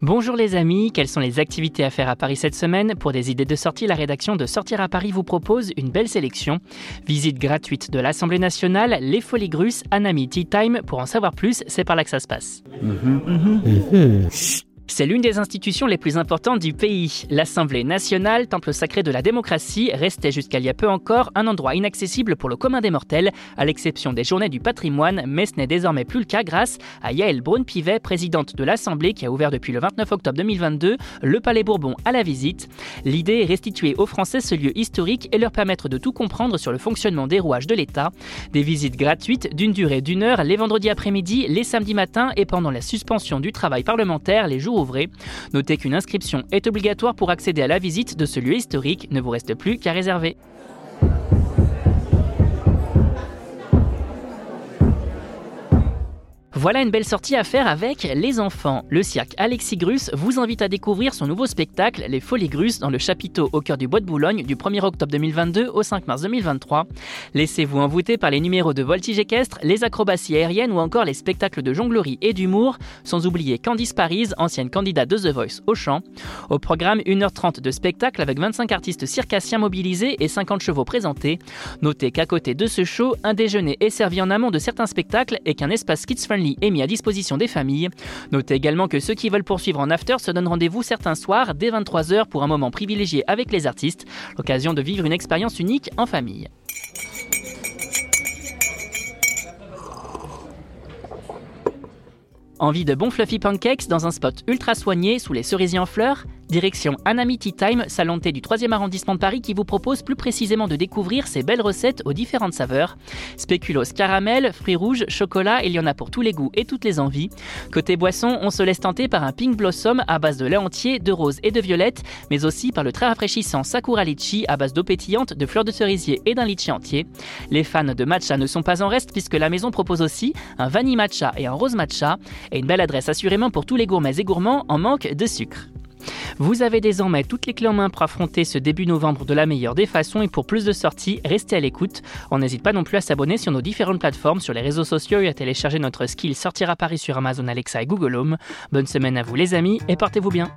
Bonjour les amis, quelles sont les activités à faire à Paris cette semaine Pour des idées de sortie, la rédaction de Sortir à Paris vous propose une belle sélection. Visite gratuite de l'Assemblée nationale, les Folies Grusses, Anami Tea Time. Pour en savoir plus, c'est par là que ça se passe. C'est l'une des institutions les plus importantes du pays. L'Assemblée nationale, temple sacré de la démocratie, restait jusqu'à il y a peu encore un endroit inaccessible pour le commun des mortels, à l'exception des journées du patrimoine, mais ce n'est désormais plus le cas grâce à Yael Braun-Pivet, présidente de l'Assemblée qui a ouvert depuis le 29 octobre 2022 le Palais Bourbon à la visite. L'idée est restituer aux Français ce lieu historique et leur permettre de tout comprendre sur le fonctionnement des rouages de l'État. Des visites gratuites d'une durée d'une heure les vendredis après-midi, les samedis matins et pendant la suspension du travail parlementaire les jours Notez qu'une inscription est obligatoire pour accéder à la visite de ce lieu historique. Ne vous reste plus qu'à réserver. Voilà une belle sortie à faire avec les enfants. Le cirque Alexis Grus vous invite à découvrir son nouveau spectacle Les Folies Grus dans le chapiteau au cœur du Bois de Boulogne du 1er octobre 2022 au 5 mars 2023. Laissez-vous envoûter par les numéros de voltige équestre, les acrobaties aériennes ou encore les spectacles de jonglerie et d'humour, sans oublier Candice Paris, ancienne candidate de The Voice au chant. Au programme 1h30 de spectacle avec 25 artistes circassiens mobilisés et 50 chevaux présentés. Notez qu'à côté de ce show, un déjeuner est servi en amont de certains spectacles et qu'un espace kids friendly est mis à disposition des familles. Notez également que ceux qui veulent poursuivre en after se donnent rendez-vous certains soirs dès 23h pour un moment privilégié avec les artistes, l'occasion de vivre une expérience unique en famille. Envie de bons fluffy pancakes dans un spot ultra soigné sous les cerisiers en fleurs? Direction Anamity Time, salon thé du 3e arrondissement de Paris qui vous propose plus précisément de découvrir ces belles recettes aux différentes saveurs. Spéculoos caramel, fruits rouges, chocolat, il y en a pour tous les goûts et toutes les envies. Côté boisson, on se laisse tenter par un pink blossom à base de lait entier, de rose et de violette, mais aussi par le très rafraîchissant Sakura Litchi à base d'eau pétillante, de fleurs de cerisier et d'un litchi entier. Les fans de matcha ne sont pas en reste puisque la maison propose aussi un vanille matcha et un rose matcha, et une belle adresse assurément pour tous les gourmets et gourmands en manque de sucre. Vous avez désormais toutes les clés en main pour affronter ce début novembre de la meilleure des façons et pour plus de sorties, restez à l'écoute. On n'hésite pas non plus à s'abonner sur nos différentes plateformes, sur les réseaux sociaux et à télécharger notre skill Sortir à Paris sur Amazon Alexa et Google Home. Bonne semaine à vous les amis et portez-vous bien.